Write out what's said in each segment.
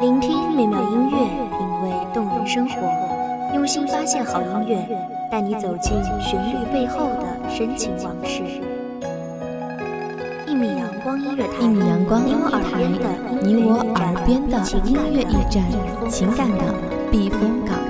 聆听美妙音乐，品味动人生活，用心发现好音乐，带你走进旋律背后的深情往事。一米阳光音乐台，一米阳光音乐台，你我耳边的音乐驿站，情感的避风港。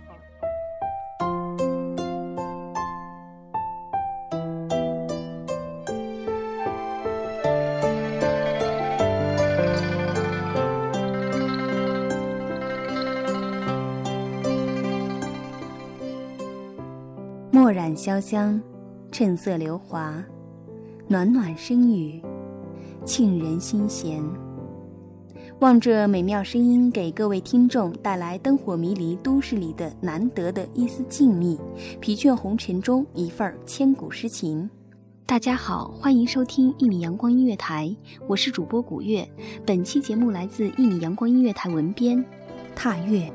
潇湘，趁色流华，暖暖声语，沁人心弦。望这美妙声音，给各位听众带来灯火迷离都市里的难得的一丝静谧，疲倦红尘中一份千古诗情。大家好，欢迎收听一米阳光音乐台，我是主播古月。本期节目来自一米阳光音乐台文编踏月。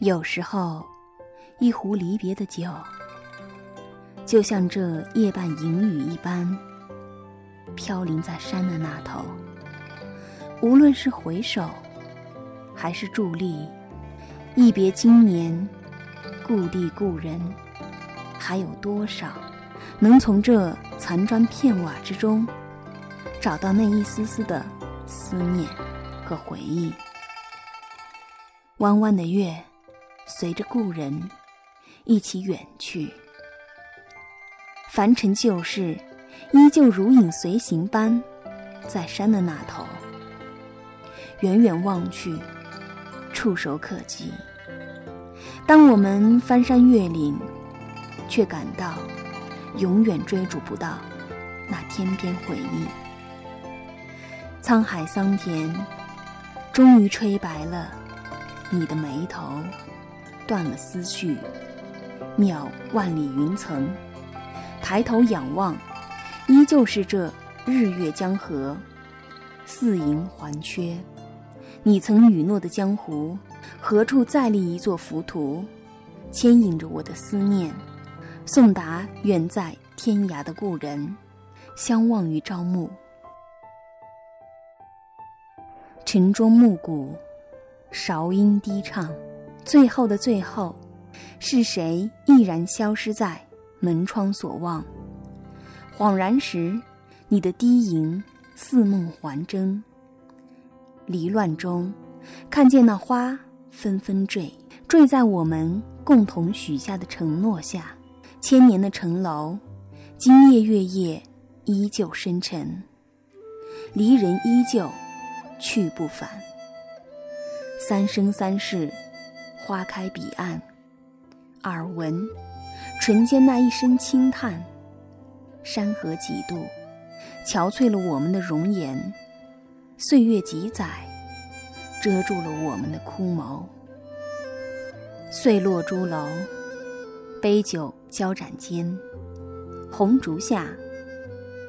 有时候，一壶离别的酒，就像这夜半银雨一般，飘零在山的那头。无论是回首，还是伫立，一别经年，故地故人，还有多少能从这残砖片瓦之中，找到那一丝丝的思念和回忆？弯弯的月。随着故人一起远去，凡尘旧事依旧如影随形般，在山的那头，远远望去，触手可及。当我们翻山越岭，却感到永远追逐不到那天边回忆。沧海桑田，终于吹白了你的眉头。断了思绪，渺万里云层，抬头仰望，依旧是这日月江河，四盈环缺。你曾允诺的江湖，何处再立一座浮屠，牵引着我的思念，送达远在天涯的故人，相望于朝暮。晨钟暮鼓，韶音低唱。最后的最后，是谁毅然消失在门窗所望？恍然时，你的低吟似梦还真。离乱中，看见那花纷纷坠，坠在我们共同许下的承诺下。千年的城楼，今夜月夜依旧深沉。离人依旧，去不返。三生三世。花开彼岸，耳闻唇间那一声轻叹。山河几度，憔悴了我们的容颜；岁月几载，遮住了我们的枯眸。碎落朱楼，杯酒交盏间，红烛下，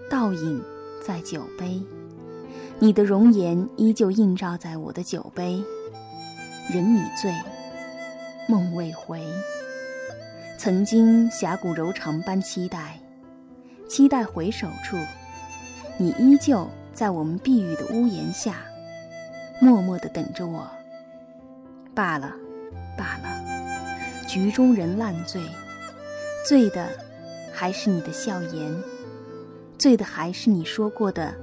倒影在酒杯。你的容颜依旧映照在我的酒杯，人已醉，梦未回。曾经侠骨柔肠般期待，期待回首处，你依旧在我们碧玉的屋檐下，默默地等着我。罢了，罢了，局中人烂醉，醉的还是你的笑颜，醉的还是你说过的。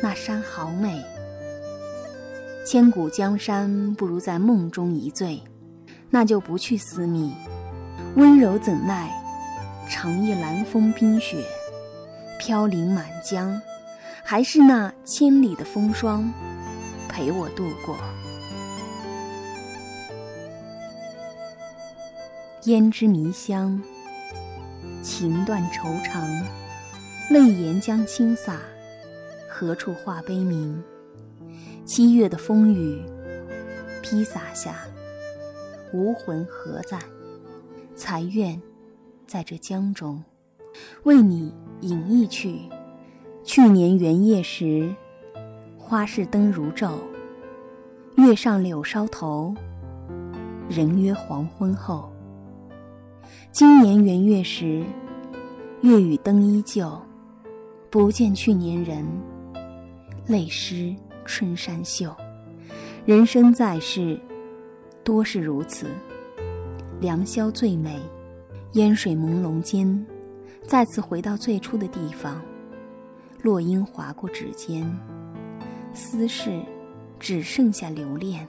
那山好美，千古江山不如在梦中一醉，那就不去私密。温柔怎奈长夜寒风冰雪，飘零满江，还是那千里的风霜陪我度过。胭脂迷香，情断愁肠，泪眼将倾洒。何处话悲鸣？七月的风雨披洒下，无魂何在？才愿在这江中，为你饮一曲。去年元夜时，花市灯如昼，月上柳梢头，人约黄昏后。今年元月时，月与灯依旧，不见去年人。泪湿春衫袖，人生在世，多是如此。良宵最美，烟水朦胧间，再次回到最初的地方。落英划过指尖，思事只剩下留恋。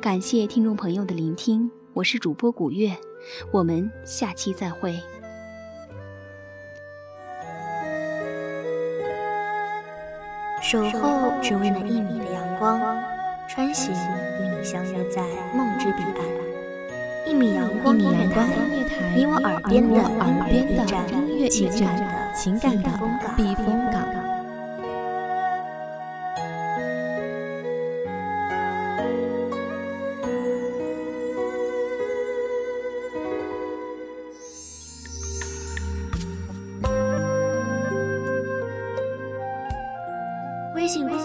感谢听众朋友的聆听，我是主播古月，我们下期再会。守候只为那一米的阳光，穿行与你相约在梦之彼岸。一米阳光音乐台，你我耳边的耳边的音乐驿站，情感的避风港。